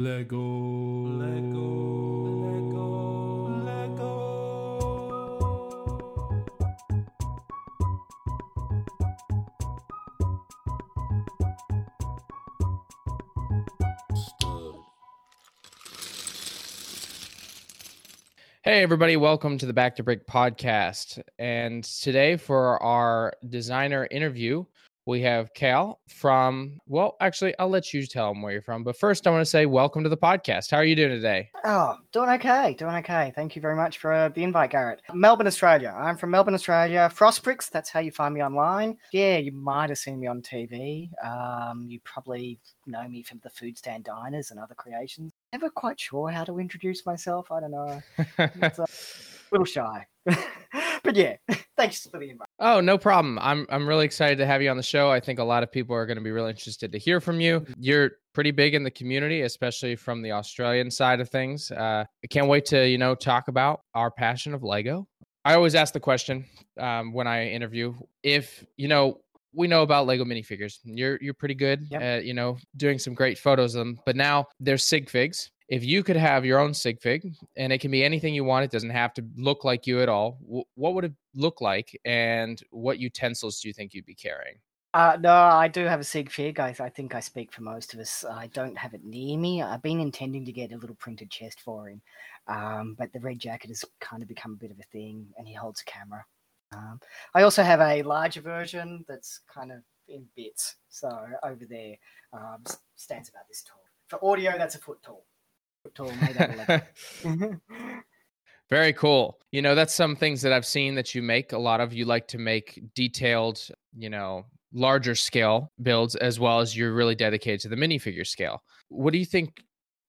Lego. Lego. Lego. Lego. Hey, everybody, welcome to the Back to Brick podcast. And today, for our designer interview, we have Kale from, well, actually, I'll let you tell them where you're from. But first, I want to say welcome to the podcast. How are you doing today? Oh, doing okay, doing okay. Thank you very much for uh, the invite, Garrett. Melbourne, Australia. I'm from Melbourne, Australia. Frostbricks, that's how you find me online. Yeah, you might have seen me on TV. Um, you probably know me from the food stand diners and other creations. Never quite sure how to introduce myself. I don't know. It's a little shy. but yeah, thanks for the invite. Oh, no problem. I'm I'm really excited to have you on the show. I think a lot of people are going to be really interested to hear from you. You're pretty big in the community, especially from the Australian side of things. Uh, I can't wait to you know talk about our passion of Lego. I always ask the question um, when I interview if you know we know about Lego minifigures. You're you're pretty good Yep. at you know doing some great photos of them. But now there's sig figs. If you could have your own sig fig, and it can be anything you want, it doesn't have to look like you at all. What would it look like, and what utensils do you think you'd be carrying? Uh, no, I do have a sig fig. I, I think I speak for most of us. I don't have it near me. I've been intending to get a little printed chest for him, um, but the red jacket has kind of become a bit of a thing, and he holds a camera. Um, I also have a larger version that's kind of in bits. So over there um, stands about this tall. For audio, that's a foot tall. Foot tall, made out. Very cool. You know, that's some things that I've seen that you make. A lot of you like to make detailed, you know, larger scale builds as well as you're really dedicated to the minifigure scale. What do you think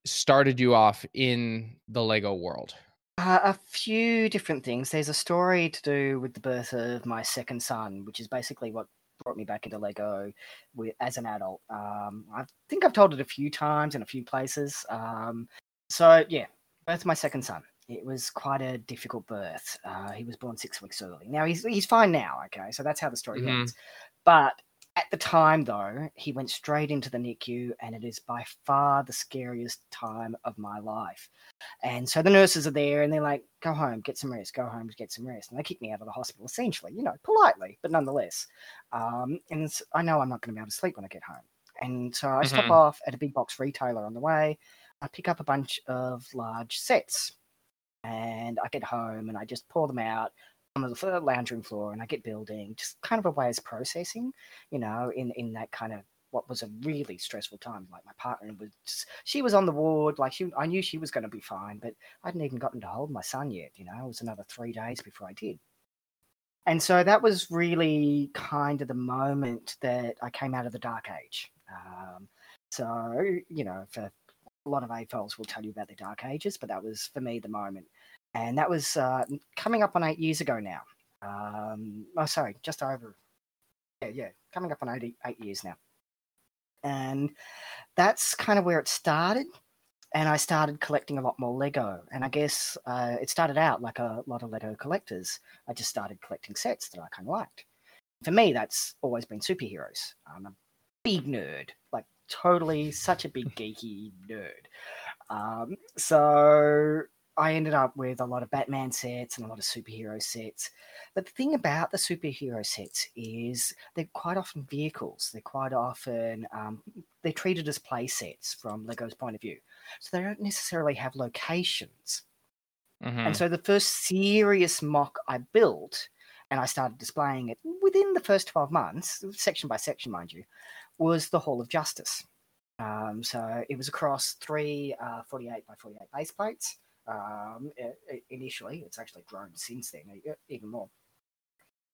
started you off in the Lego world? Uh, a few different things. There's a story to do with the birth of my second son, which is basically what brought me back into Lego with, as an adult. Um, I think I've told it a few times in a few places. Um, so yeah, birth of my second son. It was quite a difficult birth. Uh, he was born six weeks early. Now he's he's fine now. Okay, so that's how the story Mhm. ends. But at the time, though, he went straight into the NICU, and it is by far the scariest time of my life. And so the nurses are there and they're like, go home, get some rest, go home, get some rest. And they kick me out of the hospital, essentially, you know, politely, but nonetheless. Um, and I know I'm not going to be able to sleep when I get home. And so I stop Mhm. off at a big box retailer on the way. I pick up a bunch of large sets and I get home and I just pour them out on the lounge room floor and I get building, just kind of a way of processing, you know, in, in that kind of what was a really stressful time. Like my partner was, she was on the ward, like she, I knew she was going to be fine, but I hadn't even gotten to hold my son yet. You know, it was another three days before I did. And so that was really kind of the moment that I came out of the dark age. Um, so, you know, for a lot of AFOLs will tell you about the dark ages, but that was for me the moment. And that was uh, coming up on eight years ago now. Um, oh, sorry, just over. Yeah, yeah, coming up on eight, eight years now. And that's kind of where it started and I started collecting a lot more Lego. And I guess uh, it started out like a lot of Lego collectors. I just started collecting sets that I kind of liked. For me, that's always been superheroes. I'm a big nerd, like totally such a big geeky nerd. Um, so I ended up with a lot of Batman sets and a lot of superhero sets. But the thing about the superhero sets is they're quite often vehicles. They're quite often um, they're treated as play sets from Lego's point of view. So they don't necessarily have locations. Mhm. And so the first serious mock I built, and I started displaying it within the first 12 months, section by section, mind you, was the Hall of Justice. Um, so it was across three uh, 48 by 48 base plates. Um, i- i- initially, it's actually grown since then, even more.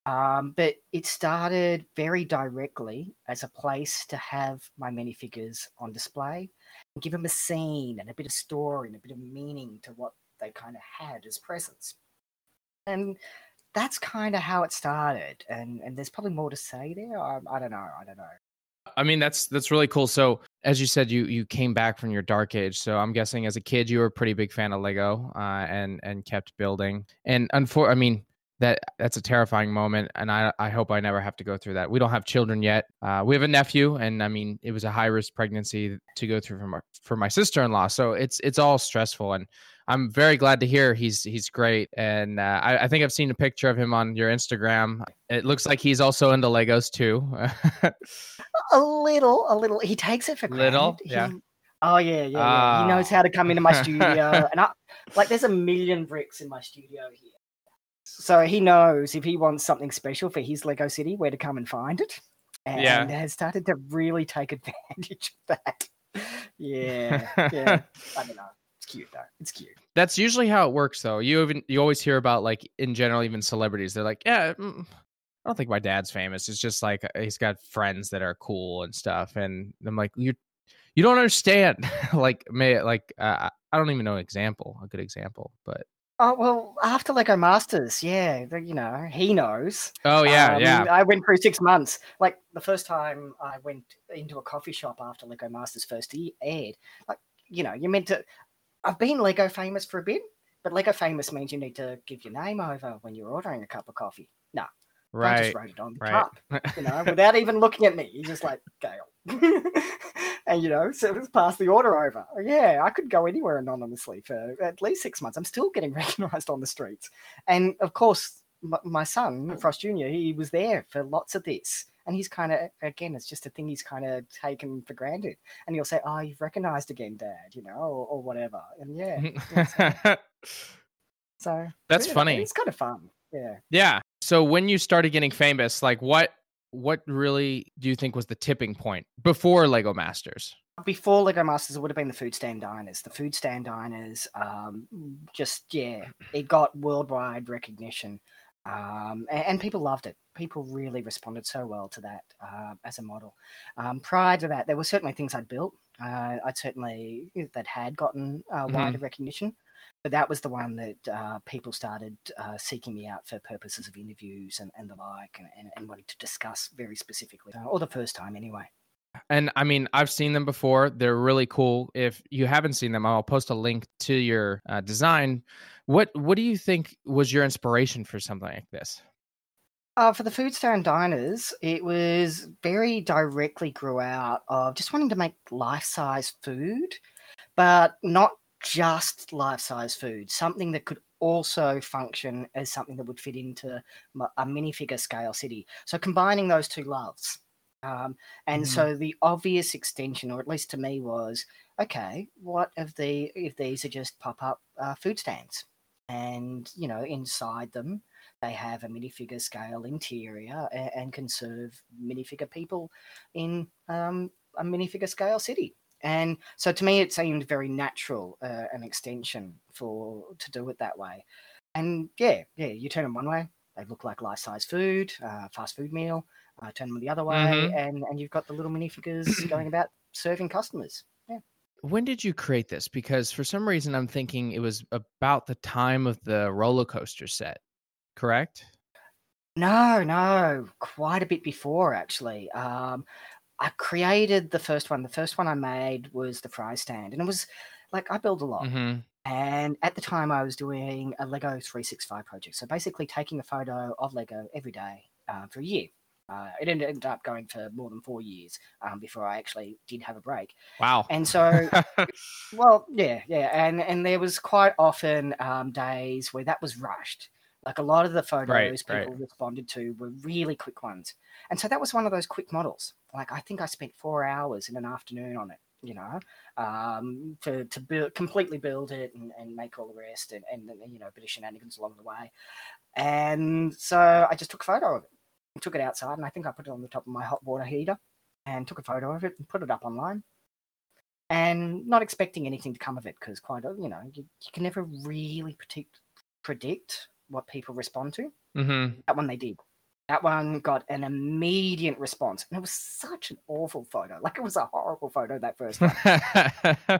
Um, but it started very directly as a place to have my minifigures on display and give them a scene and a bit of story and a bit of meaning to what they kind of had as presents. And that's kind of how it started. And and there's probably more to say there. I, I don't know. I don't know. I mean, that's that's really cool. So, as you said, you you came back from your dark age. So, I'm guessing as a kid, you were a pretty big fan of Lego, uh, and and kept building. And unfor- I mean, that that's a terrifying moment and i i hope i never have to go through that we don't have children yet uh, we have a nephew and i mean it was a high risk pregnancy to go through for my, for my sister-in-law so it's it's all stressful and i'm very glad to hear he's he's great and uh, I, I think i've seen a picture of him on your instagram it looks like he's also into legos too a little a little he takes it for granted. Little, He- yeah. oh yeah, yeah, yeah. He knows Ah. how to come into my studio, and I like there's a million bricks in my studio here. So he knows if he wants something special for his Lego City, where to come and find it, and Yeah. has started to really take advantage of that. Yeah, yeah. I don't know. It's cute though. It's cute. That's usually how it works, though. You even you always hear about like in general, even celebrities. They're like, yeah, mm, I don't think my dad's famous. It's just like he's got friends that are cool and stuff. And I'm like, you you don't understand. like, may like uh, I don't even know an example, a good example, but Oh well, after Lego Masters, yeah, the- you know he knows. oh yeah, Um, yeah, I went through six months. Like the first time I went into a coffee shop after Lego Masters first aired, like you know, you're meant to. I've been Lego famous for a bit, but Lego famous means you need to give your name over when you're ordering a cup of coffee. No, I right, just wrote it on the right. cup, you know, without even looking at me. You're just like Gail, and you know, so it's passed the order over. Yeah, I could go anywhere anonymously for at least six months. I'm still getting recognised on the streets, and of course, my son hmm. Frost Junior, he was there for lots of this. And he's kind of, again, it's just a thing he's kind of taken for granted. And he'll say, Oh, you've recognized again, dad, you know, or, or whatever. And yeah, so That's yeah, funny. It's kind of fun. Yeah. yeah. So when you started getting famous, like what what really do you think was the tipping point before Lego Masters? before Lego Masters, it would have been the food stand diners. The food stand diners, um, just yeah, it got worldwide recognition, um, and, and people loved it. People really responded so well to that uh, as a model. Um, prior to that, there were certainly things I'd built. Uh, I'd certainly that had gotten uh, Mhm. wider recognition. But that was the one that uh, people started uh, seeking me out for purposes of interviews and, and the like, and, and, and wanting to discuss very specifically, uh, or the first time anyway. And I mean, I've seen them before. They're really cool. If you haven't seen them, I'll post a link to your uh, design. What What do you think was your inspiration for something like this? Uh, for the food stand diners, it was very directly grew out of just wanting to make life size food, but not just life size food, something that could also function as something that would fit into a minifigure scale city. So combining those two loves. Um, and Mhm. so the obvious extension, or at least to me, was okay, what if the if these are just pop up uh, food stands, and you know inside them they have a minifigure scale interior and, and can serve minifigure people in um, a minifigure scale city. And so to me, it seemed very natural, uh, an extension for to do it that way. And yeah, yeah, you turn them one way, they look like life size food, uh, fast food meal. Uh, turn them the other way, Mhm. and and you've got the little minifigures going about serving customers. Yeah. When did you create this? Because for some reason, I'm thinking it was about the time of the roller coaster set. Correct? No, no, quite a bit before actually. Um, I created the first one. The first one I made was the fry stand, and it was like I build a lot. hmm And at the time, I was doing a Lego 365 project. So basically, taking a photo of Lego every day uh, for a year. Uh, it ended ended up going for more than four years um, before I actually did have a break. Wow. And so, well, yeah, yeah, and and there was quite often um, days where that was rushed. Like a lot of the photos right. people responded to were really quick ones, and so that was one of those quick models. Like I think I spent four hours in an afternoon on it, you know, um, to to build completely build it and, and make all the rest, and and you know a bit of shenanigans along the way. And so I just took a photo of it, and took it outside, and I think I put it on the top of my hot water heater, and took a photo of it and put it up online and not expecting anything to come of it because quite you know you, you can never really predict predict what people respond to. Hmm that one they did. That one got an immediate response. And it was such an awful photo. Like it was a horrible photo that first one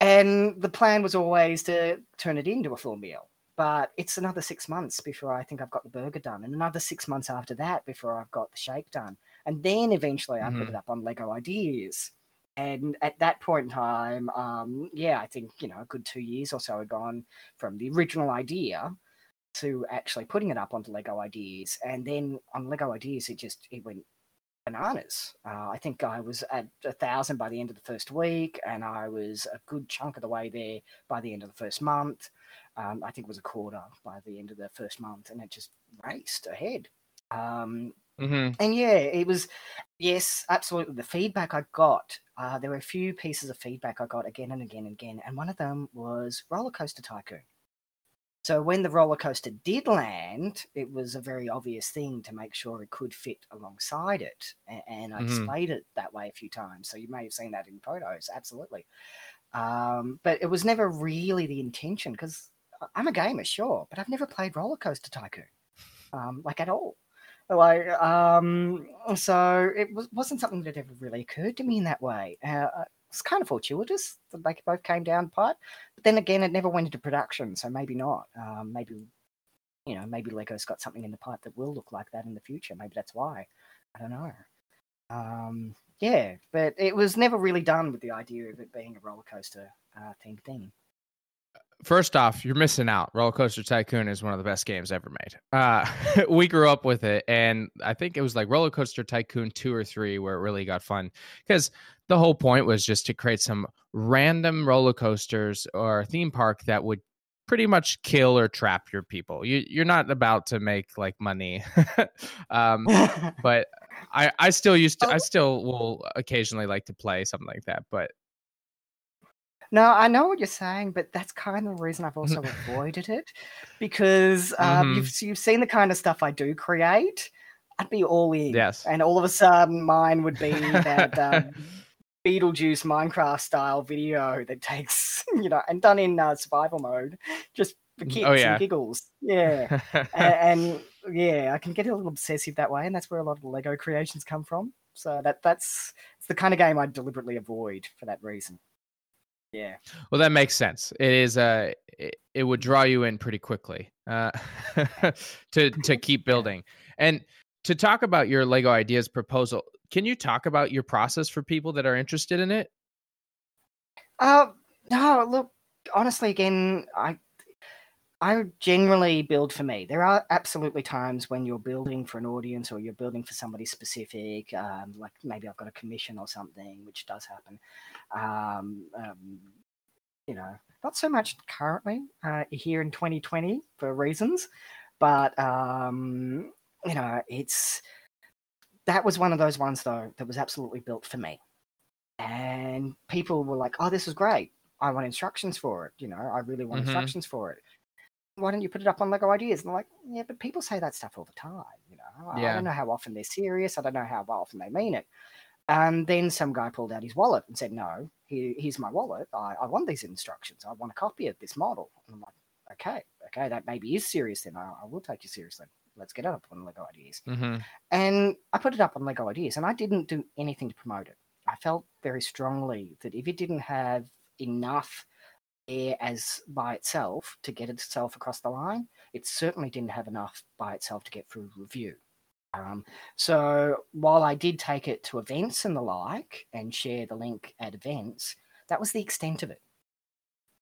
and the plan was always to turn it into a full meal. But it's another six months before i think i've got the burger done and another six months after that before i've got the shake done. And then eventually i put Mhm. it up on lego ideas. And at that point in time um, yeah i think you know a good two years or so had gone from the original idea to actually putting it up onto Lego Ideas, and then on Lego Ideas, it just it went bananas. Uh, I think I was at a thousand by the end of the first week, and I was a good chunk of the way there by the end of the first month. Um, I think it was a quarter by the end of the first month, and it just raced ahead. Um, Mm-hmm. and yeah, it was, yes, absolutely. The feedback I got, uh, there were a few pieces of feedback I got again and again and again, and one of them was Roller Coaster Tycoon. So when the roller coaster did land, it was a very obvious thing to make sure it could fit alongside it, and, and I Mhm. displayed it that way a few times. So you may have seen that in photos, absolutely. Um, but it was never really the intention because I'm a gamer, sure, but I've never played Roller Coaster Tycoon, um, like at all. Like, um, so it was, wasn't something that ever really occurred to me in that way. Uh, it's kind of fortuitous that they both came down pipe, but then again, it never went into production, so maybe not. Um, maybe, you know, maybe Lego's got something in the pipe that will look like that in the future. Maybe that's why. I don't know. Um, yeah, but it was never really done with the idea of it being a roller coaster uh, themed thing. First off, you're missing out. Roller Coaster Tycoon is one of the best games ever made. Uh, we grew up with it, and I think it was like Roller Coaster Tycoon two or three where it really got fun because the whole point was just to create some random roller coasters or theme park that would pretty much kill or trap your people. You you're not about to make like money, um, but I I still used to I Oh. still will occasionally like to play something like that. But No, I know what you're saying, but that's kind of the reason I've also avoided it because um, Mhm. you've you've seen the kind of stuff I do create. I'd be all in, Yes. and all of a sudden, mine would be that um, Beetlejuice Minecraft style video that takes you know and done in uh, survival mode, just for kicks Oh, yeah. and giggles. Yeah, A- and, yeah, I can get a little obsessive that way, and that's where a lot of the Lego creations come from. So that that's it's the kind of game I deliberately avoid for that reason. Yeah. Well, that makes sense. It is uh it, it would draw you in pretty quickly uh to to keep building. And to talk about your Lego ideas proposal, can you talk about your process for people that are interested in it? Uh, no, look, honestly, again, I I generally build for me. There are absolutely times when you're building for an audience or you're building for somebody specific, um, like maybe I've got a commission or something, which does happen. Um, um, you know, not so much currently uh, here in 2020 for reasons, but um, you know, it's that was one of those ones though that was absolutely built for me and people were like, "Oh, this is great. I want instructions for it. You know, I really want Mhm. instructions for it. Why don't you put it up on Lego Ideas?" And I'm like, "Yeah, but people say that stuff all the time. You know, I- I don't know how often they're serious. I don't know how often they mean it." And then some guy pulled out his wallet and said, "No, here, here's my wallet. I, I want these instructions. I want a copy of this model." And I'm like, "Okay, okay, that maybe is serious. Then I, I will take you seriously. Let's get it up on Lego Ideas." Mm-hmm. And I put it up on Lego Ideas, and I didn't do anything to promote it. I felt very strongly that if it didn't have enough air as by itself to get itself across the line, it certainly didn't have enough by itself to get through review. Um, so while I did take it to events and the like and share the link at events, that was the extent of it.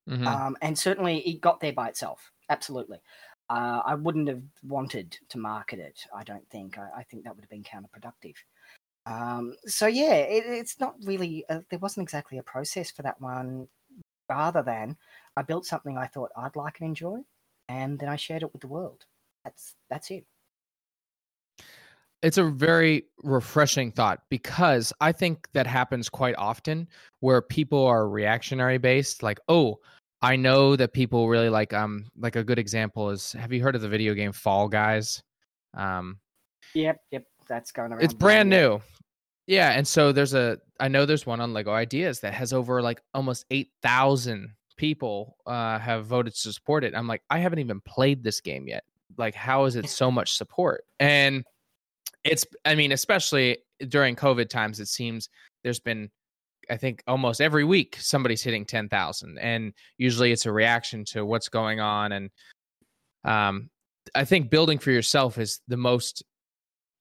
Mm-hmm. Um, and certainly it got there by itself. Absolutely. Uh, I wouldn't have wanted to market it, I don't think. I, I think that would have been counterproductive. Um, so, yeah, it, it's not really, uh, there wasn't exactly a process for that one, rather than I built something I thought I'd like and enjoy, and then I shared it with the world. That's that's it. it's a very refreshing thought because I think that happens quite often where people are reactionary based. Like, oh, I know that people really like um like a good example is have you heard of the video game Fall Guys? Um Yep, yep, that's going around. it's brand new. Yeah, and so there's a I know there's one on Lego Ideas that has over like almost 8,000 people uh have voted to support it. I'm like I haven't even played this game yet. Like how is it so much support? And it's I mean especially during COVID times it seems there's been I think almost every week somebody's hitting 10,000 and usually it's a reaction to what's going on and um I think building for yourself is the most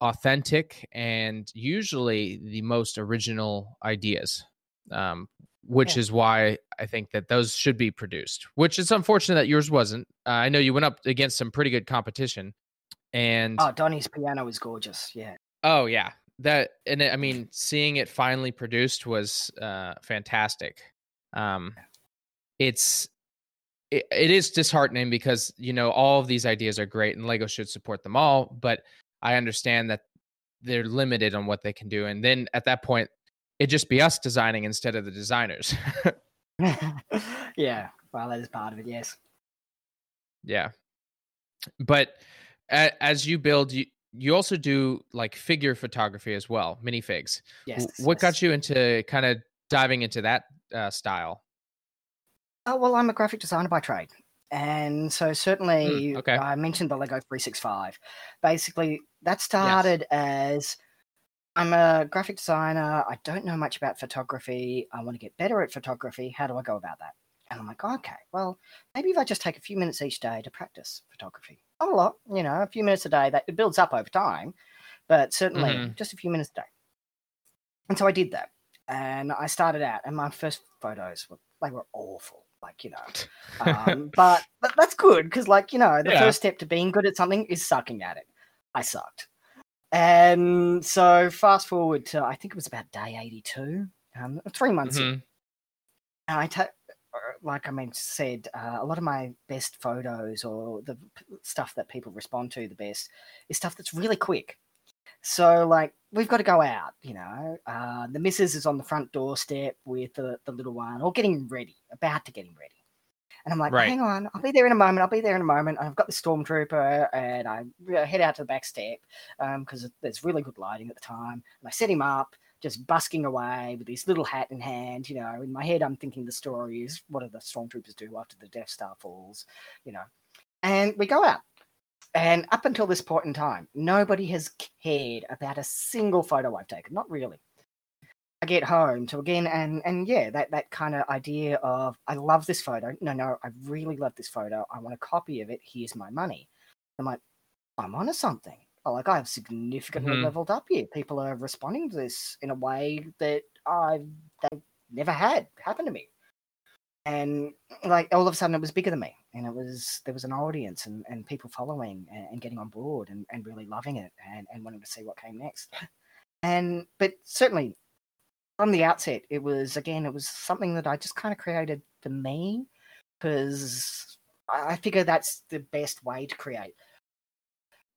authentic and usually the most original ideas um which Yeah. is why I think that those should be produced. Which is unfortunate that yours wasn't. Uh, I know you went up against some pretty good competition, and Oh, Donny's piano is gorgeous. Yeah. Oh yeah, that and I mean, seeing it finally produced was uh, fantastic. Um, it's it, it is disheartening because you know all of these ideas are great and Lego should support them all, but I understand that they're limited on what they can do, and then at that point, it'd just be us designing instead of the designers. yeah. Well, that is part of it. Yes. yeah, but as you build, you you also do like figure photography as well, minifigs. Yes. What yes. got you into kind of diving into that uh, style? Oh, well, I'm a graphic designer by trade. And so certainly okay. I mentioned the Lego 365. Basically, that started as I'm a graphic designer. I don't know much about photography. I want to get better at photography. How do I go about that? And I'm like, okay, well, maybe if I just take a few minutes each day to practice photography. Not a lot, you know, a few minutes a day. That it builds up over time, but certainly Mhm. just a few minutes a day. And so I did that, and I started out, and my first photos were they were awful, like you know. Um, but, but that's good because, like you know, the Yeah. first step to being good at something is sucking at it. I sucked, and so fast forward to I think it was about day eighty-two, um, three months in, Mhm. and I ta- uh, like I mean said, uh, a lot of my best photos or the p- stuff that people respond to the best is stuff that's really quick. So like we've got to go out, you know. Uh, the missus is on the front doorstep with the, the little one, or getting ready, about to getting ready. And I'm like, Right. hang on, I'll be there in a moment. I'll be there in a moment. I've got the stormtrooper, and I head out to the back step um, because there's really good lighting at the time. And I set him up, just busking away with his little hat in hand. You know, in my head, I'm thinking the story is what do the stormtroopers do after the Death Star falls? You know, and we go out. And up until this point in time, nobody has cared about a single photo I've taken. Not really. I get home to again, and and yeah, that that kind of idea of I love this photo. No, no, I really love this photo. I want a copy of it. Here's my money. I'm like, I'm onto something. Oh, like I've significantly Mhm. leveled up here. People are responding to this in a way that I've they've never had happen to me. And like all of a sudden it was bigger than me. And it was there was an audience and, and people following and, and getting on board and, and really loving it and, and wanting to see what came next. And but certainly from the outset, it was again, it was something that I just kind of created for me because I figure that's the best way to create.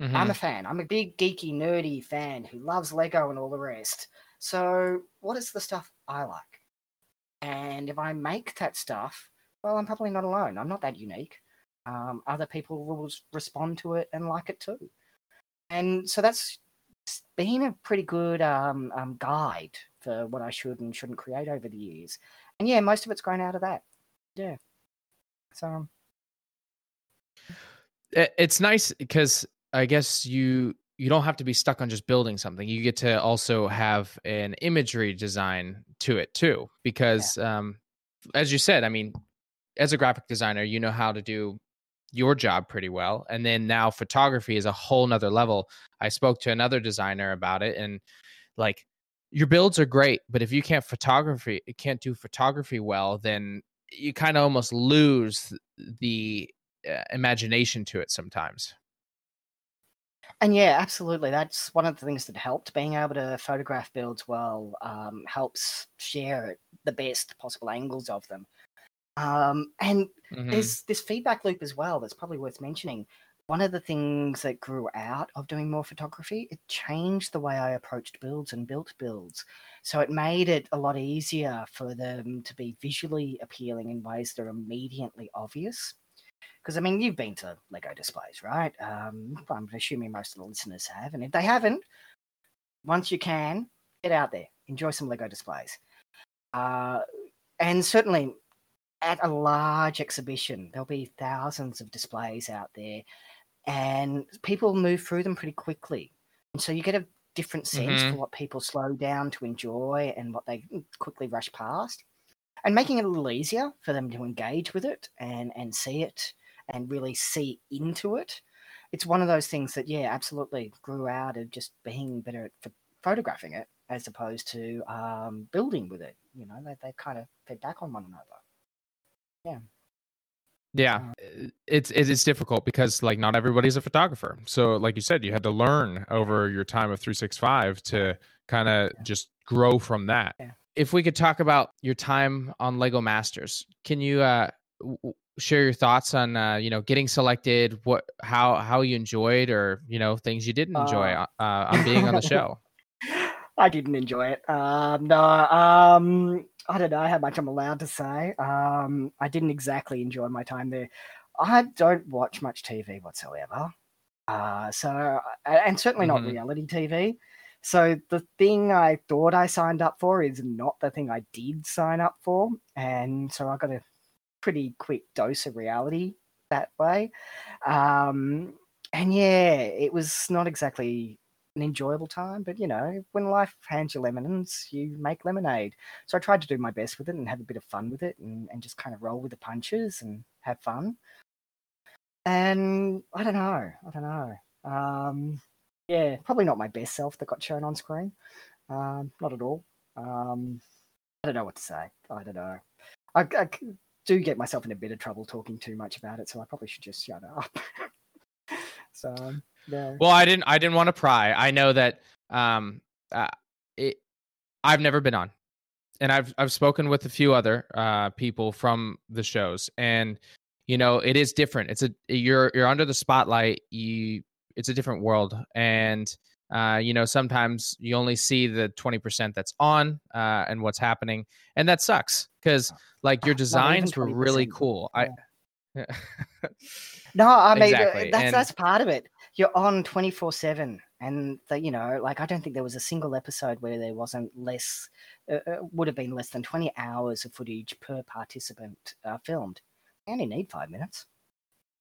Mhm. I'm a fan. I'm a big geeky, nerdy fan who loves Lego and all the rest. So, what is the stuff I like? And if I make that stuff, well, I'm probably not alone. I'm not that unique. Um, other people will respond to it and like it too. And so that's been a pretty good um, um, guide for what I should and shouldn't create over the years. And yeah, most of it's grown out of that. Yeah. So, um, it's nice because I guess you you don't have to be stuck on just building something. You get to also have an imagery design to it too, because um, as you said, I mean, as a graphic designer, you know how to do your job pretty well, and then now photography is a whole nother level. I spoke to another designer about it, and like your builds are great, but if you can't photography, can't do photography well, then you kind of almost lose the uh, imagination to it sometimes. And yeah, absolutely. That's one of the things that helped. Being able to photograph builds well um, helps share the best possible angles of them. Um, and Mhm. there's this feedback loop as well that's probably worth mentioning. One of the things that grew out of doing more photography, it changed the way I approached builds and built builds. So it made it a lot easier for them to be visually appealing in ways that are immediately obvious. Because I mean, you've been to Lego displays, right? Um, I'm assuming most of the listeners have, and if they haven't, once you can, get out there, enjoy some Lego displays. Uh, and certainly at a large exhibition, there'll be thousands of displays out there, and people move through them pretty quickly. And so you get a different sense Mhm. for what people slow down to enjoy and what they quickly rush past. And making it a little easier for them to engage with it and, and see it and really see into it. It's one of those things that, yeah, absolutely grew out of just being better at photographing it as opposed to um, building with it. you know they they kind of fed back on one another. Yeah. Yeah, Uh, uh, it's it's difficult because like not everybody's a photographer. So like you said, you had to learn over your time of 365 to kind of Yeah. just grow from that. Yeah. If we could talk about your time on Lego Masters, can you uh w- share your thoughts on uh you know getting selected, what how how you enjoyed or you know things you didn't enjoy Uh, uh, uh, on being on the show? I didn't enjoy it. Um, no, um, I don't know how much I'm allowed to say. Um, I didn't exactly enjoy my time there. I don't watch much TV whatsoever. Uh, so, and certainly not Mhm. reality TV. So the thing I thought I signed up for is not the thing I did sign up for, and so I got a pretty quick dose of reality that way. Um, and yeah, it was not exactly an enjoyable time, but you know, when life hands you lemons, you make lemonade. So I tried to do my best with it and have a bit of fun with it and, and just kind of roll with the punches and have fun. And I don't know, I don't know. Um, yeah, probably not my best self that got shown on screen. Um, not at all. Um, I don't know what to say. I don't know. I do get myself in a bit of trouble talking too much about it, so I probably should just shut up. so um, yeah. Well, I didn't I didn't want to pry. I know that um uh, it I've never been on. And I've I've spoken with a few other uh people from the shows and you know, it is different. It's a you're you're under the spotlight. You it's a different world and uh, you know, sometimes you only see the 20% that's on uh, and what's happening. And that sucks because, like, your designs were really 20%. cool. I, No, I mean uh, Exactly, that's and- that's part of it. You're on twenty four seven, and the, you know, like I don't think there was a single episode where there wasn't less, uh, uh, would have been less than twenty hours of footage per participant uh, filmed. They only need five minutes,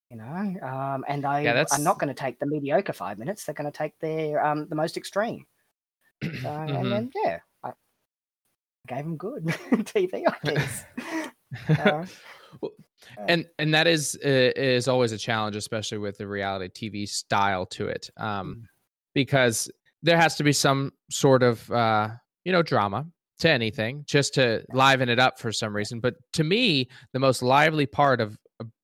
you know, um, and they are that's- not going to take the mediocre five minutes. They're going to take their um, the most extreme. So, Mhm. And then yeah, I gave them good TV ideas. Uh, and and that is uh, is always a challenge especially with the reality tv style to it um because there has to be some sort of uh you know drama to anything just to liven it up for some reason. But to me the most lively part of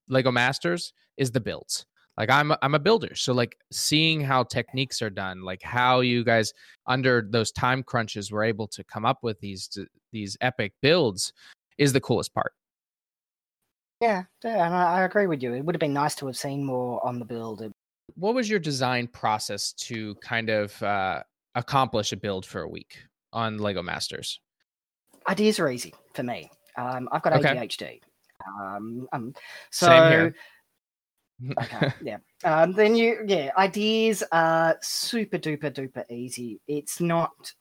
lego masters is the builds. Like i'm a, i'm a builder so like seeing how techniques are done like how you guys under those time crunches were able to come up with these these epic builds is the coolest part Yeah, yeah, and I, I agree with you. It would have been nice to have seen more on the build. It- what was your design process to kind of uh, accomplish a build for a week on Lego Masters? Ideas are easy for me. Um, I've got Okay. ADHD. Um, um, so Same here. okay, yeah. Um, then you, yeah, ideas are super duper duper easy. It's not,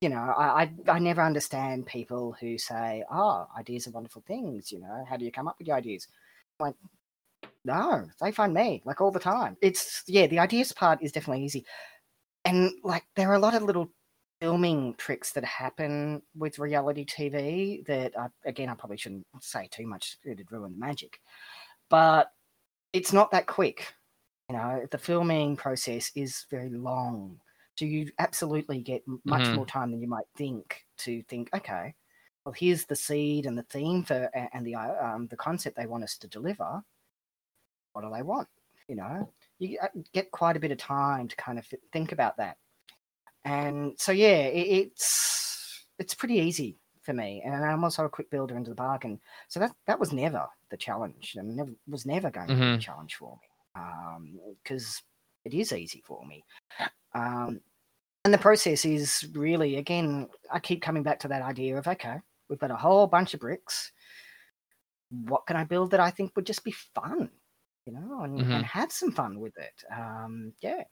you know, I, I I never understand people who say, "Oh, ideas are wonderful things." You know, how do you come up with your ideas? Like, no, they find me like all the time. It's yeah, the ideas part is definitely easy, and like there are a lot of little filming tricks that happen with reality TV that I, again I probably shouldn't say too much; it'd ruin the magic. But it's not that quick. You know, the filming process is very long. So you absolutely get much Mhm. more time than you might think to think, okay, well, here's the seed and the theme for and the uh, um, the concept they want us to deliver. What do they want? You know, you uh, get quite a bit of time to kind of think about that. And so yeah, it, it's it's pretty easy for me, and I'm also a quick builder into the bargain. So that that was never the challenge, and never was never going to be a challenge for me, because it is easy for me. Um, and the process is really, again, I keep coming back to that idea of okay, we've got a whole bunch of bricks. What can I build that I think would just be fun, you know, and, Mhm. and have some fun with it? Um, yeah.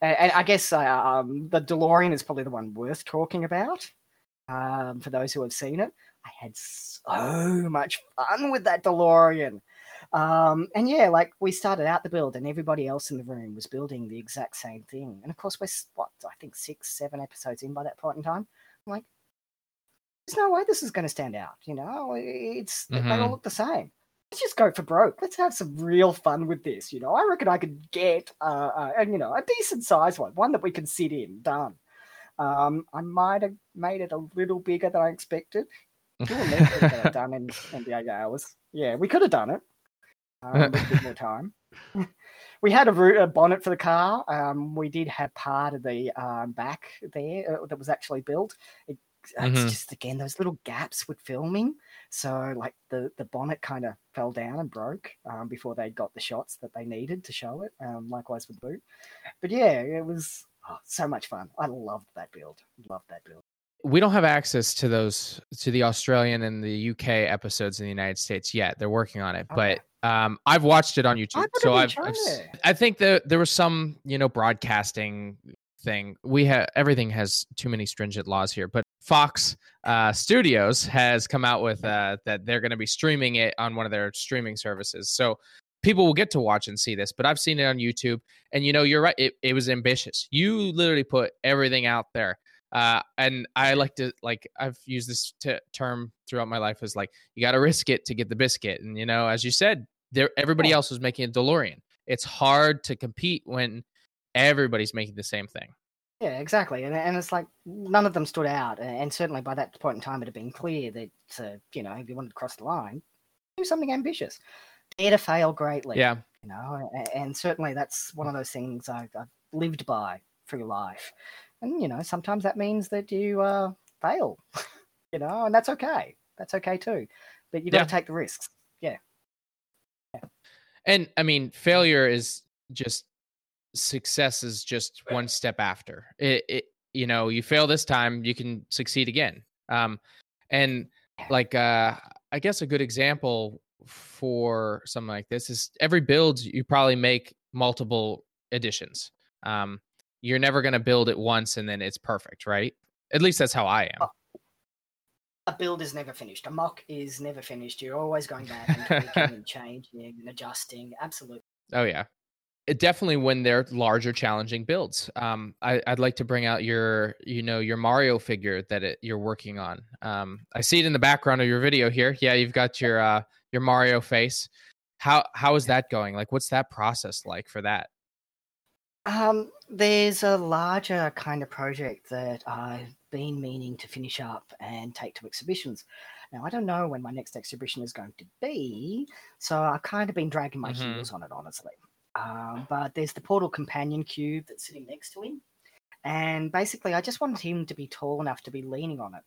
And, and I guess uh, um, the DeLorean is probably the one worth talking about um, for those who have seen it. I had so much fun with that DeLorean. Um, and yeah, like we started out the build, and everybody else in the room was building the exact same thing. And of course, we're what I think six, seven episodes in by that point in time. I'm like, there's no way this is going to stand out. You know, it's they all Mhm. look the same. Let's just go for broke. Let's have some real fun with this. You know, I reckon I could get uh, uh you know a decent size one, one that we can sit in. Done. Um, I might have made it a little bigger than I expected. You and me could have done in, in the eight hours. Yeah, we could have done it. Um, a bit more time. we had a, a bonnet for the car. Um, we did have part of the um, back there uh, that was actually built. It, It's Mhm. just again those little gaps with filming. So like the the bonnet kind of fell down and broke um, before they got the shots that they needed to show it. Um, likewise with the boot. But yeah, it was oh, so much fun. I loved that build. Loved that build. we don't have access to those to the Australian and the UK episodes in the United States yet. They're working on it, Okay. but um, I've watched it on YouTube. So I've, I've. I think that there was some you know broadcasting thing. We have everything has too many stringent laws here, but Fox uh, Studios has come out with uh, that they're going to be streaming it on one of their streaming services. So people will get to watch and see this, but I've seen it on YouTube. And you know, you're right. It, it was ambitious. You literally put everything out there. Uh, and I like to like I've used this t- term throughout my life as like you got to risk it to get the biscuit. And you know, as you said, there everybody else was making a DeLorean. It's hard to compete when everybody's making the same thing. Yeah, exactly. And and it's like none of them stood out. And certainly by that point in time, it had been clear that uh, you know if you wanted to cross the line, do something ambitious. Dare to fail greatly. Yeah. you know and certainly that's one of those things I've, I've lived by through life and you know sometimes that means that you uh, fail you know and that's okay that's okay too but you got to take the risks And I mean, failure is just success is just one step after. It, it you know, you fail this time, you can succeed again. Um, and like uh, I guess a good example for something like this is every build you probably make multiple editions. Um, you're never going to build it once and then it's perfect, right? At least that's how I am. A build is never finished a mock is never finished you're always going back and tweaking and changing and adjusting absolutely Oh yeah, it definitely when they're larger, challenging builds. Um, I, I'd like to bring out your, you know, your Mario figure that it, you're working on. Um, I see it in the background of your video here. Yeah, you've got your uh, your Mario face. How how is that going? Like, what's that process like for that? Um, there's a larger kind of project that I've been meaning to finish up and take to exhibitions. Now, I don't know when my next exhibition is going to be, so I've kind of been dragging my Mhm. heels on it, honestly. Um, but there's the Portal Companion Cube that's sitting next to him. And basically, I just wanted him to be tall enough to be leaning on it,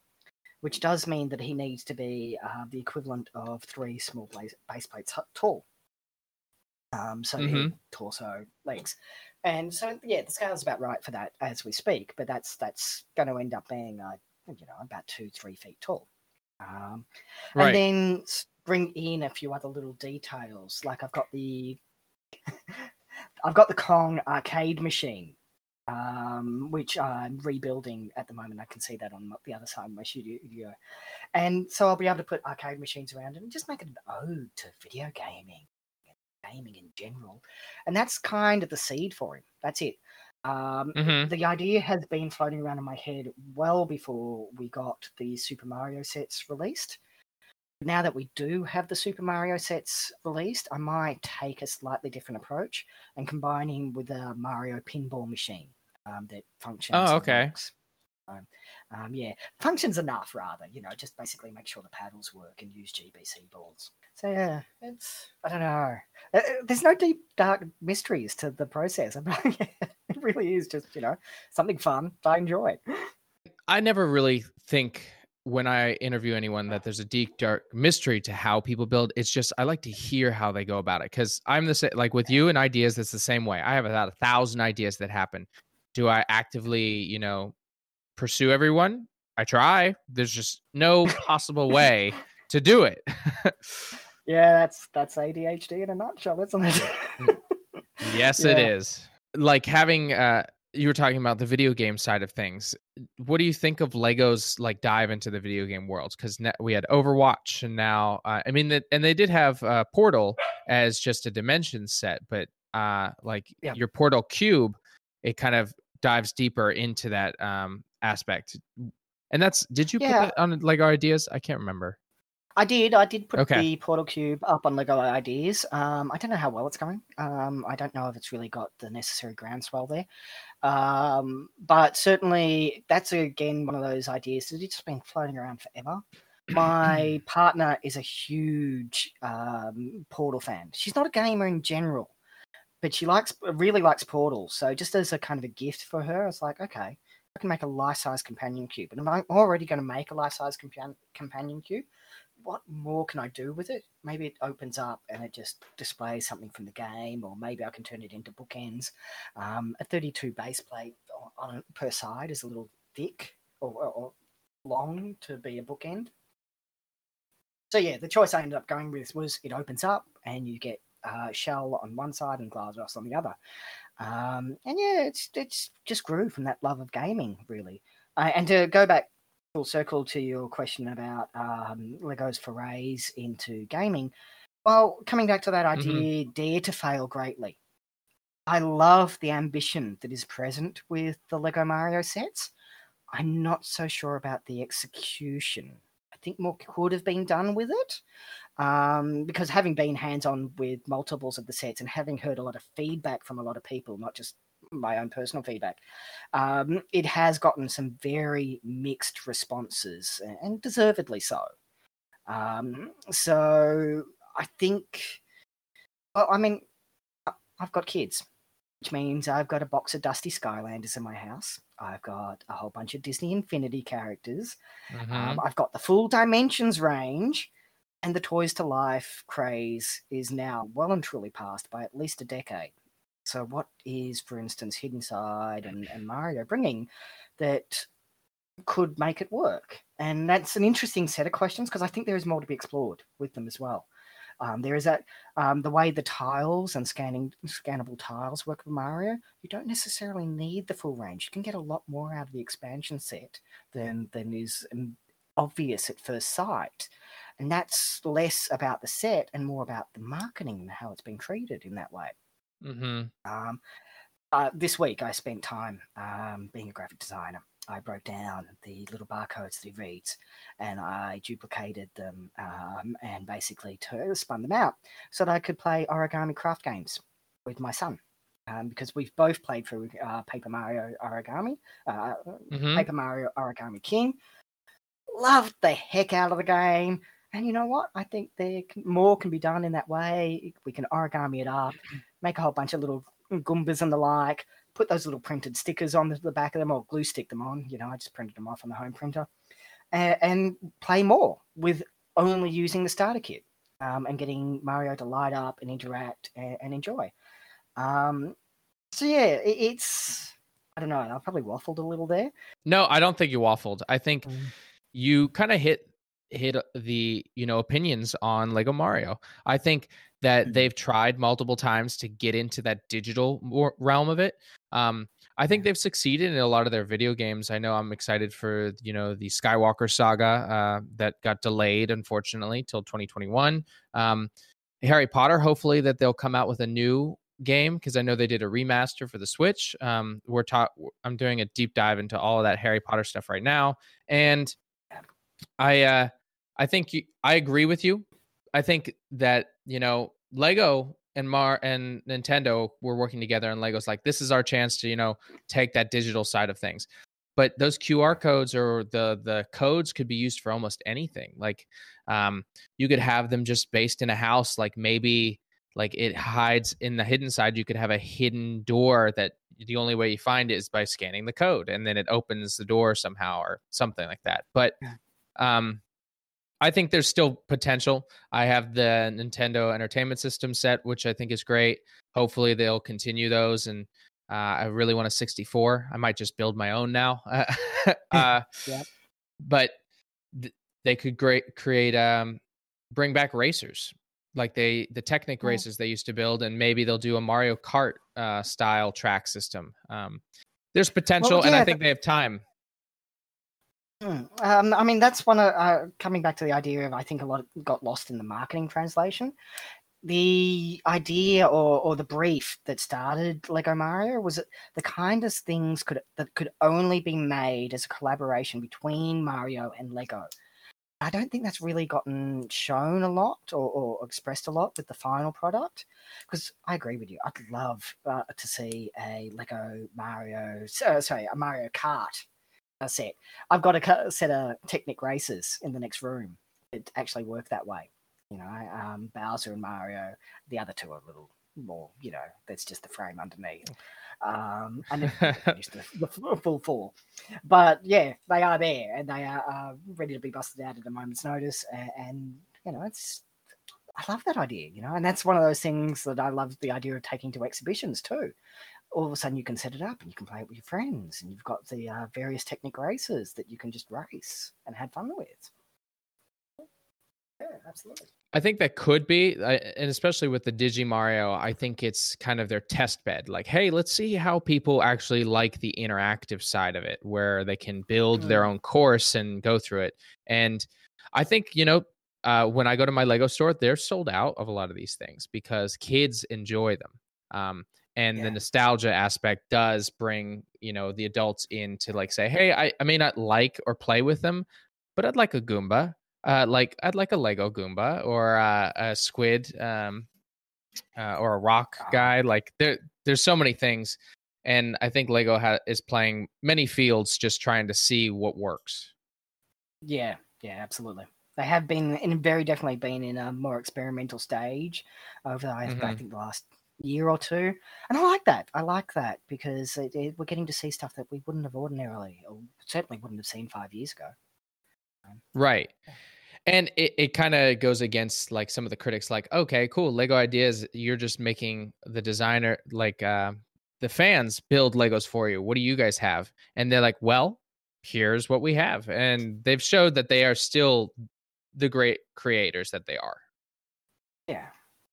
which does mean that he needs to be uh, the equivalent of three small base plates tall. Um, so head, Mhm. torso, legs, and so yeah, the scale's about right for that as we speak. But that's that's going to end up being, uh, you know, about two three feet tall. Um, Right. and then bring in a few other little details, like I've got the I've got the Kong arcade machine, um, which I'm rebuilding at the moment. I can see that on the other side of my studio, and so I'll be able to put arcade machines around it and just make it an ode to video gaming, gaming in general, and that's kind of the seed for him. That's it. Um, hmm the idea has been floating around in my head well before we got the Super Mario sets released. Now that we do have the Super Mario sets released, I might take a slightly different approach and combine him with a Mario pinball machine um, that functions. Oh, okay. Um, um, yeah, functions enough rather. You know, just basically make sure the paddles work and use GBC balls. So yeah, it's I don't know. Uh, uh, There's no deep dark mysteries to the process. it really is just you know something fun. I enjoy. I never really think when I interview anyone that there's a deep dark mystery to how people build. It's just I like to hear how they go about it because I'm the same. Like with you and ideas, it's the same way. I have about a thousand ideas that happen. Do I actively, you know, pursue everyone? I try. There's just no possible way to do it. Yeah, that's that's ADHD in a nutshell, isn't it? yes, it Yeah. is. Like having uh you were talking about the video game side of things. What do you think of Lego's like dive into the video game world? Because we had Overwatch, and now uh, I mean, the, and they did have uh, Portal as just a dimension set, but uh, like Yeah. your Portal Cube, it kind of dives deeper into that um, aspect. And that's did you Yeah. put that on Lego ideas? I can't remember. I did. I did put Okay. the Portal Cube up on Lego Ideas. Um, I don't know how well it's going. Um, I don't know if it's really got the necessary groundswell there. Um, but certainly, that's again one of those ideas that it's just been floating around forever. My partner is a huge um, Portal fan. She's not a gamer in general, but she likes really likes Portal. So just as a kind of a gift for her, I was like, okay, I can make a life-size companion cube, and I'm already going to make a life-size compan- companion cube. What more can I do with it? Maybe it opens up and it just displays something from the game, or maybe I can turn it into bookends. Um, a 32 base plate on, on per side is a little thick or, or, or long to be a bookend. So yeah, the choice I ended up going with was it opens up and you get uh, Chell on one side and GLaDOS on the other. Um, and yeah, it's it's just grew from that love of gaming, really. Uh, and to go back full circle to your question about um, Lego's forays into gaming, well, coming back to that idea, dare to fail greatly. I love the ambition that is present with the Lego Mario sets. I'm not so sure about the execution. I think more could have been done with it um, because having been hands on with multiples of the sets and having heard a lot of feedback from a lot of people, not just my own personal feedback, um, it has gotten some very mixed responses and deservedly so. Um, so I think, well, I mean, I've got kids, which means I've got a box of Dusty Skylanders in my house. I've got a whole bunch of Disney Infinity characters. Mhm. Um, I've got the full dimensions range, and the Toys to Life craze is now well and truly past by at least a decade. So, what is, for instance, Hidden Side and, and Mario bringing that could make it work? And that's an interesting set of questions because I think there is more to be explored with them as well. Um, there is that um, the way the tiles and scanning scannable tiles work with Mario. You don't necessarily need the full range. You can get a lot more out of the expansion set than than is um, obvious at first sight. And that's less about the set and more about the marketing and how it's been treated in that way. Mhm. Um, uh, this week, I spent time um, being a graphic designer. I broke down the little barcodes that he reads, and I duplicated them um, and basically to, spun them out so that I could play origami craft games with my son. Um, because we've both played through uh, Paper Mario Origami, uh, Mhm. Paper Mario Origami King. Loved the heck out of the game. And you know what? I think there can, more can be done in that way. We can origami it up, make a whole bunch of little Goombas and the like, put those little printed stickers on the, the back of them or glue stick them on. You know, I just printed them off on the home printer and, and play more with only using the starter kit um, and getting Mario to light up and interact and, and enjoy. Um, so yeah, it, it's I don't know. I probably waffled a little there. No, I don't think you waffled. I think Mm. you kind of hit hit the you know opinions on Lego Mario. I think that Mhm. they've tried multiple times to get into that digital realm of it. Um, I think they've succeeded in a lot of their video games. I know I'm excited for you know the Skywalker saga uh, that got delayed unfortunately till 2021. Um, Harry Potter, hopefully that they'll come out with a new game because I know they did a remaster for the Switch. Um, we're taught I'm doing a deep dive into all of that Harry Potter stuff right now, and I uh, I think you, I agree with you. I think that you know Lego and Mar and Nintendo were working together, and Lego's like this is our chance to you know take that digital side of things. But those QR codes or the the codes could be used for almost anything. Like um, you could have them just based in a house, like maybe like it hides in the hidden side. You could have a hidden door that the only way you find it is by scanning the code, and then it opens the door somehow or something like that. But um, I think there's still potential. I have the Nintendo Entertainment System set, which I think is great. Hopefully, they'll continue those. And uh, I really want a 64. I might just build my own now. uh, Yep. But th- they could great create um, bring back racers like they the Technic Yeah. races they used to build, and maybe they'll do a Mario Kart uh, style track system. Um, there's potential, and yeah, I think they have time. Mm, Um, I mean, that's one of uh, coming back to the idea of I think a lot got lost in the marketing translation. The idea or, or the brief that started Lego Mario was the kindest things could that could only be made as a collaboration between Mario and Lego. I don't think that's really gotten shown a lot or, or expressed a lot with the final product. Because I agree with you. I'd love uh, to see a Lego Mario, uh, sorry, a Mario Kart uh, set. I've got a set of Technic races in the next room that actually work that way. You know, um, Bowser and Mario. The other two are a little more, you know, that's just the frame underneath. Um, and just the, the, full four. But yeah, they are there and they are uh, ready to be busted out at a moment's notice. And, and, you know, it's, I love that idea, you know, and that's one of those things that I love the idea of taking to exhibitions too. All of a sudden, you can set it up and you can play it with your friends, and you've got the uh, various Technic races that you can just race and have fun with. Yeah, absolutely. I think that could be, and especially with the Digi Mario, I think it's kind of their test bed. Like, hey, let's see how people actually like the interactive side of it, where they can build mm. their own course and go through it. And I think, you know, uh, when I go to my Lego store, they're sold out of a lot of these things because kids enjoy them. Um, and yeah. the nostalgia aspect does bring, you know, the adults in to like say, hey, I, I may not like or play with them, but I'd like a Goomba uh, like I'd like a Lego Goomba or uh, a squid um, uh, or a rock guy. Like there, there's so many things, and I think Lego ha- is playing many fields, just trying to see what works. Yeah, yeah, absolutely. They have been, and very definitely been in a more experimental stage over, mm-hmm. I think, the last year or two. And I like that. I like that because it, it, we're getting to see stuff that we wouldn't have ordinarily, or certainly wouldn't have seen five years ago. Right. And it, it kind of goes against like some of the critics, like, okay, cool, Lego ideas, you're just making the designer, like uh, the fans build Legos for you. What do you guys have? And they're like, well, here's what we have. And they've showed that they are still the great creators that they are. Yeah.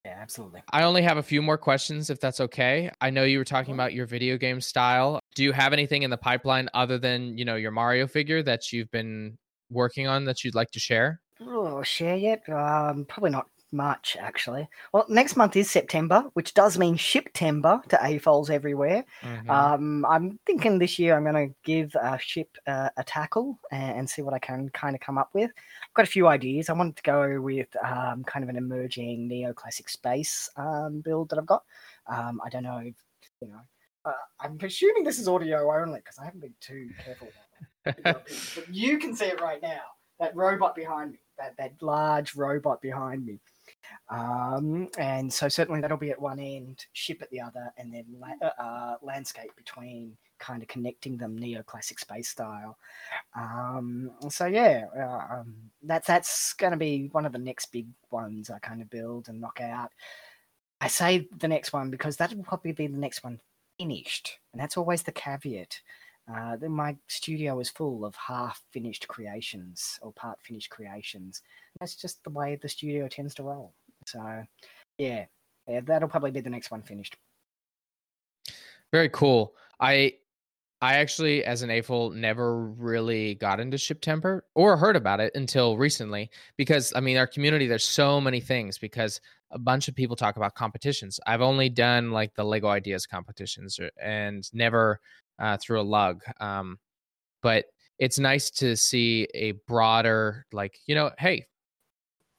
Yeah, absolutely. I only have a few more questions if that's okay. I know you were talking about your video game style. Do you have anything in the pipeline other than, you know, your Mario figure that you've been working on that you'd like to share? Oh, share yet? Um, probably not much actually. Well, next month is September, which does mean Shiptember to AFOLs everywhere. Mm-hmm. Um, I'm thinking this year I'm going to give a ship uh, a tackle and, and, see what I can kind of come up with. I've got a few ideas. I wanted to go with um, kind of an emerging neoclassic space um, build that I've got. Um, I don't know, if, you know. Uh, I'm presuming this is audio only because I haven't been too careful about but you can see it right now. That robot behind me that that large robot behind me. Um, and so certainly that'll be at one end, ship at the other, and then la- uh, uh, landscape between, kind of connecting them neoclassic space style. Um, so yeah, uh, um, that's that's going to be one of the next big ones I kind of build and knock out. I say the next one because that will probably be the next one finished, and that's always the caveat. Uh, then my studio is full of half finished creations or part finished creations. That's just the way the studio tends to roll. So, yeah, yeah, that'll probably be the next one finished. Very cool. I I actually, as an AFOL, never really got into Shiptember or heard about it until recently because I mean, our community, there's so many things because a bunch of people talk about competitions. I've only done like the Lego Ideas competitions and never uh, through a lug. Um, but it's nice to see a broader, like you know, hey,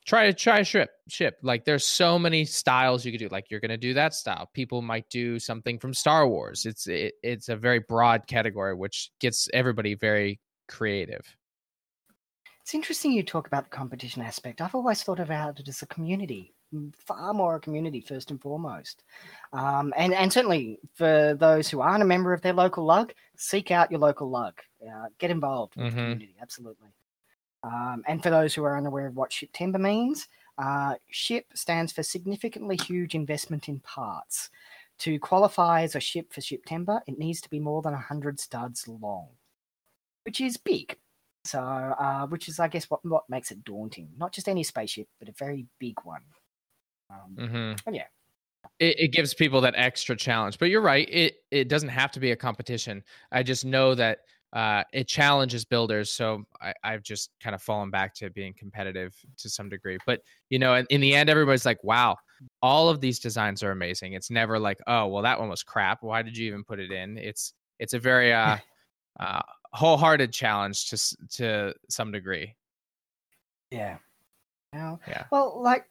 try to try a ship ship. Like there's so many styles you could do. Like you're gonna do that style. People might do something from Star Wars. It's it, it's a very broad category, which gets everybody very creative. It's interesting you talk about the competition aspect. I've always thought about it as a community far more a community first and foremost. Um, and, and certainly for those who aren't a member of their local lug, seek out your local lug. Uh, get involved with mm-hmm. the community, absolutely. Um, and for those who are unaware of what Shiptember means, uh, SHIP stands for Significantly Huge Investment in Parts. To qualify as a ship for Shiptember, it needs to be more than 100 studs long, which is big. So, uh, which is, I guess, what, what makes it daunting. Not just any spaceship, but a very big one. Um, mm-hmm. yeah, it, it, gives people that extra challenge. But you're right; it it doesn't have to be a competition. I just know that uh, it challenges builders, so I, I've just kind of fallen back to being competitive to some degree. But you know, in, in the end, everybody's like, "Wow, all of these designs are amazing." It's never like, "Oh, well, that one was crap. Why did you even put it in?" It's it's a very uh, uh, wholehearted challenge to to some degree. Yeah. Now, Yeah. Well, like,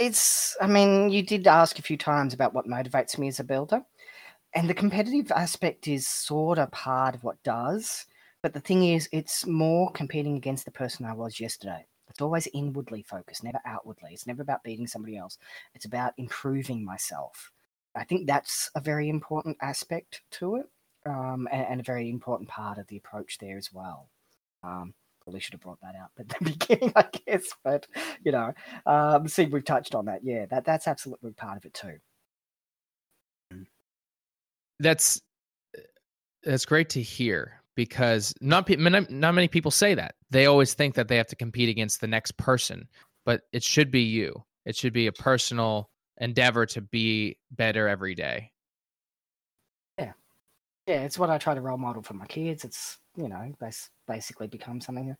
it's. I mean, you did ask a few times about what motivates me as a builder, and the competitive aspect is sort of part of what does. But the thing is, it's more competing against the person I was yesterday. It's always inwardly focused, never outwardly. It's never about beating somebody else. It's about improving myself. I think that's a very important aspect to it, um, and, and a very important part of the approach there as well. Um, should have brought that out at the beginning, I guess. But you know, um, see, we've touched on that. Yeah, that that's absolutely part of it too. That's that's great to hear because not pe- not not many people say that. They always think that they have to compete against the next person, but it should be you. It should be a personal endeavor to be better every day. Yeah, yeah, it's what I try to role model for my kids. It's you know, bas- basically become something that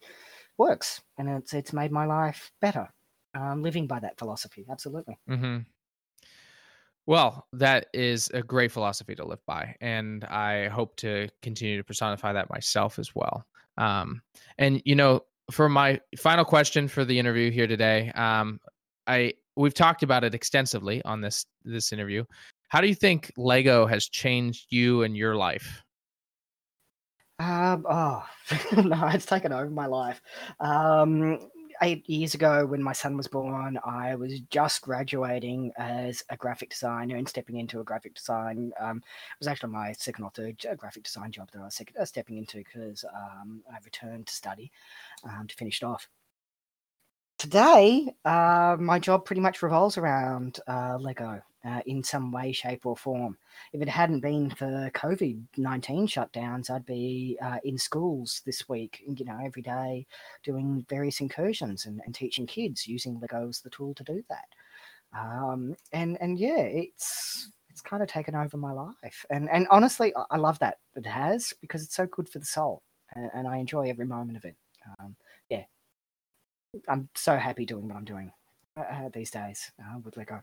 works, and it's it's made my life better. Um, living by that philosophy, absolutely. hmm Well, that is a great philosophy to live by, and I hope to continue to personify that myself as well. Um, and you know, for my final question for the interview here today, um, I we've talked about it extensively on this this interview. How do you think Lego has changed you and your life? Um, oh no, it's taken over my life. Um, eight years ago, when my son was born, I was just graduating as a graphic designer and stepping into a graphic design. Um, it was actually my second or third graphic design job that I was uh, stepping into because um, I returned to study um, to finish it off. Today, uh, my job pretty much revolves around uh, Lego uh, in some way, shape, or form if it hadn't been for COVID 19 shutdowns, I'd be uh, in schools this week, you know, every day doing various incursions and, and teaching kids using Lego as the tool to do that. Um, and, and yeah, it's. It's kind of taken over my life, and and honestly, I- love that it has because it's so good for the soul, and, and I enjoy every moment of it. Um, yeah, I'm so happy doing what I'm doing uh, uh, these days uh, with Lego.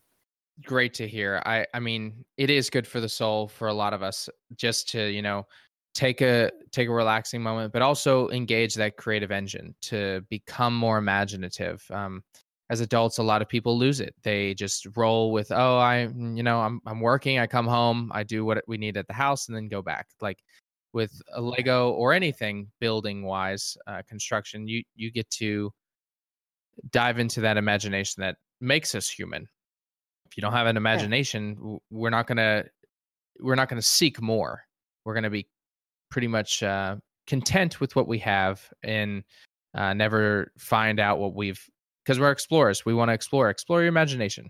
great to hear. I I mean, it is good for the soul for a lot of us just to, you know, take a take a relaxing moment, but also engage that creative engine to become more imaginative. Um as adults, a lot of people lose it. They just roll with, "Oh, I, you know, I'm I'm working, I come home, I do what we need at the house and then go back." Like with a Lego or anything building wise, uh, construction, you you get to dive into that imagination that makes us human. If you don't have an imagination w we're not gonna we're not gonna seek more. We're gonna be pretty much uh, content with what we have and uh, never find out what we've because we're explorers. We want to explore. Explore your imagination.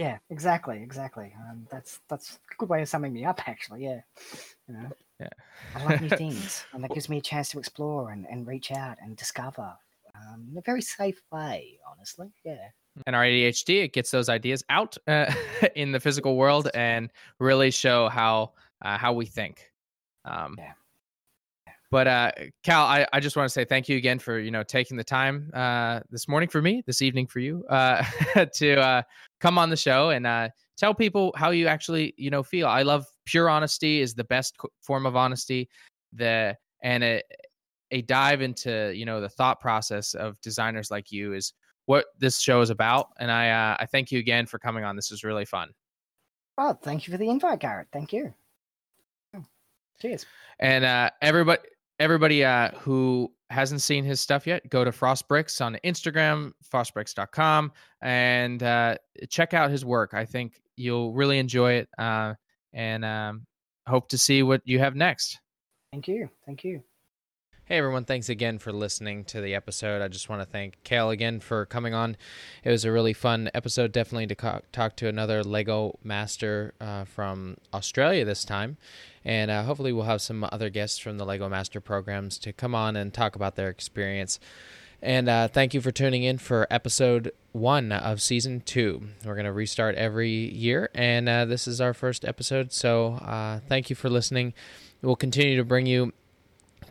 Yeah, exactly, exactly. Um, that's that's a good way of summing me up, actually. Yeah, you know, yeah. I love new things, and that gives me a chance to explore and, and reach out and discover um, in a very safe way. Honestly, yeah. and our adhd it gets those ideas out uh, in the physical world and really show how uh, how we think um, Yeah. but uh, Kale I, I just want to say thank you again for you know taking the time uh, this morning for me this evening for you uh, to uh, come on the show and uh, tell people how you actually you know feel i love pure honesty is the best form of honesty the and a, a dive into you know the thought process of designers like you is what this show is about and i uh, i thank you again for coming on this is really fun Oh, thank you for the invite, Garrett. Thank you. Oh, Cheers. and uh everybody everybody uh who hasn't seen his stuff yet go to frostbricks on instagram frostbricks.com and uh check out his work i think you'll really enjoy it uh and um hope to see what you have next Thank you. Thank you. Hey everyone, thanks again for listening to the episode. I just want to thank Kale again for coming on. It was a really fun episode, definitely to co- talk to another Lego master uh, from Australia this time. And uh, hopefully, we'll have some other guests from the Lego Master programs to come on and talk about their experience. And uh, thank you for tuning in for episode one of season two. We're going to restart every year, and uh, this is our first episode. So uh, thank you for listening. We'll continue to bring you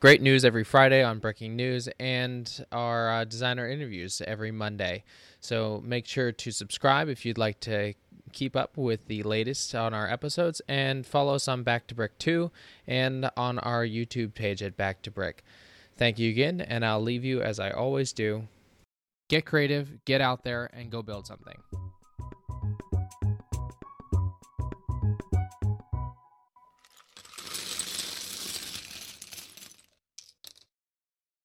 great news every Friday on Bricking News and our uh, designer interviews every Monday. So make sure to subscribe if you'd like to keep up with the latest on our episodes and follow us on Back to Brick 2 and on our YouTube page at Back to Brick. Thank you again, and I'll leave you as I always do. get creative, get out there, and go build something.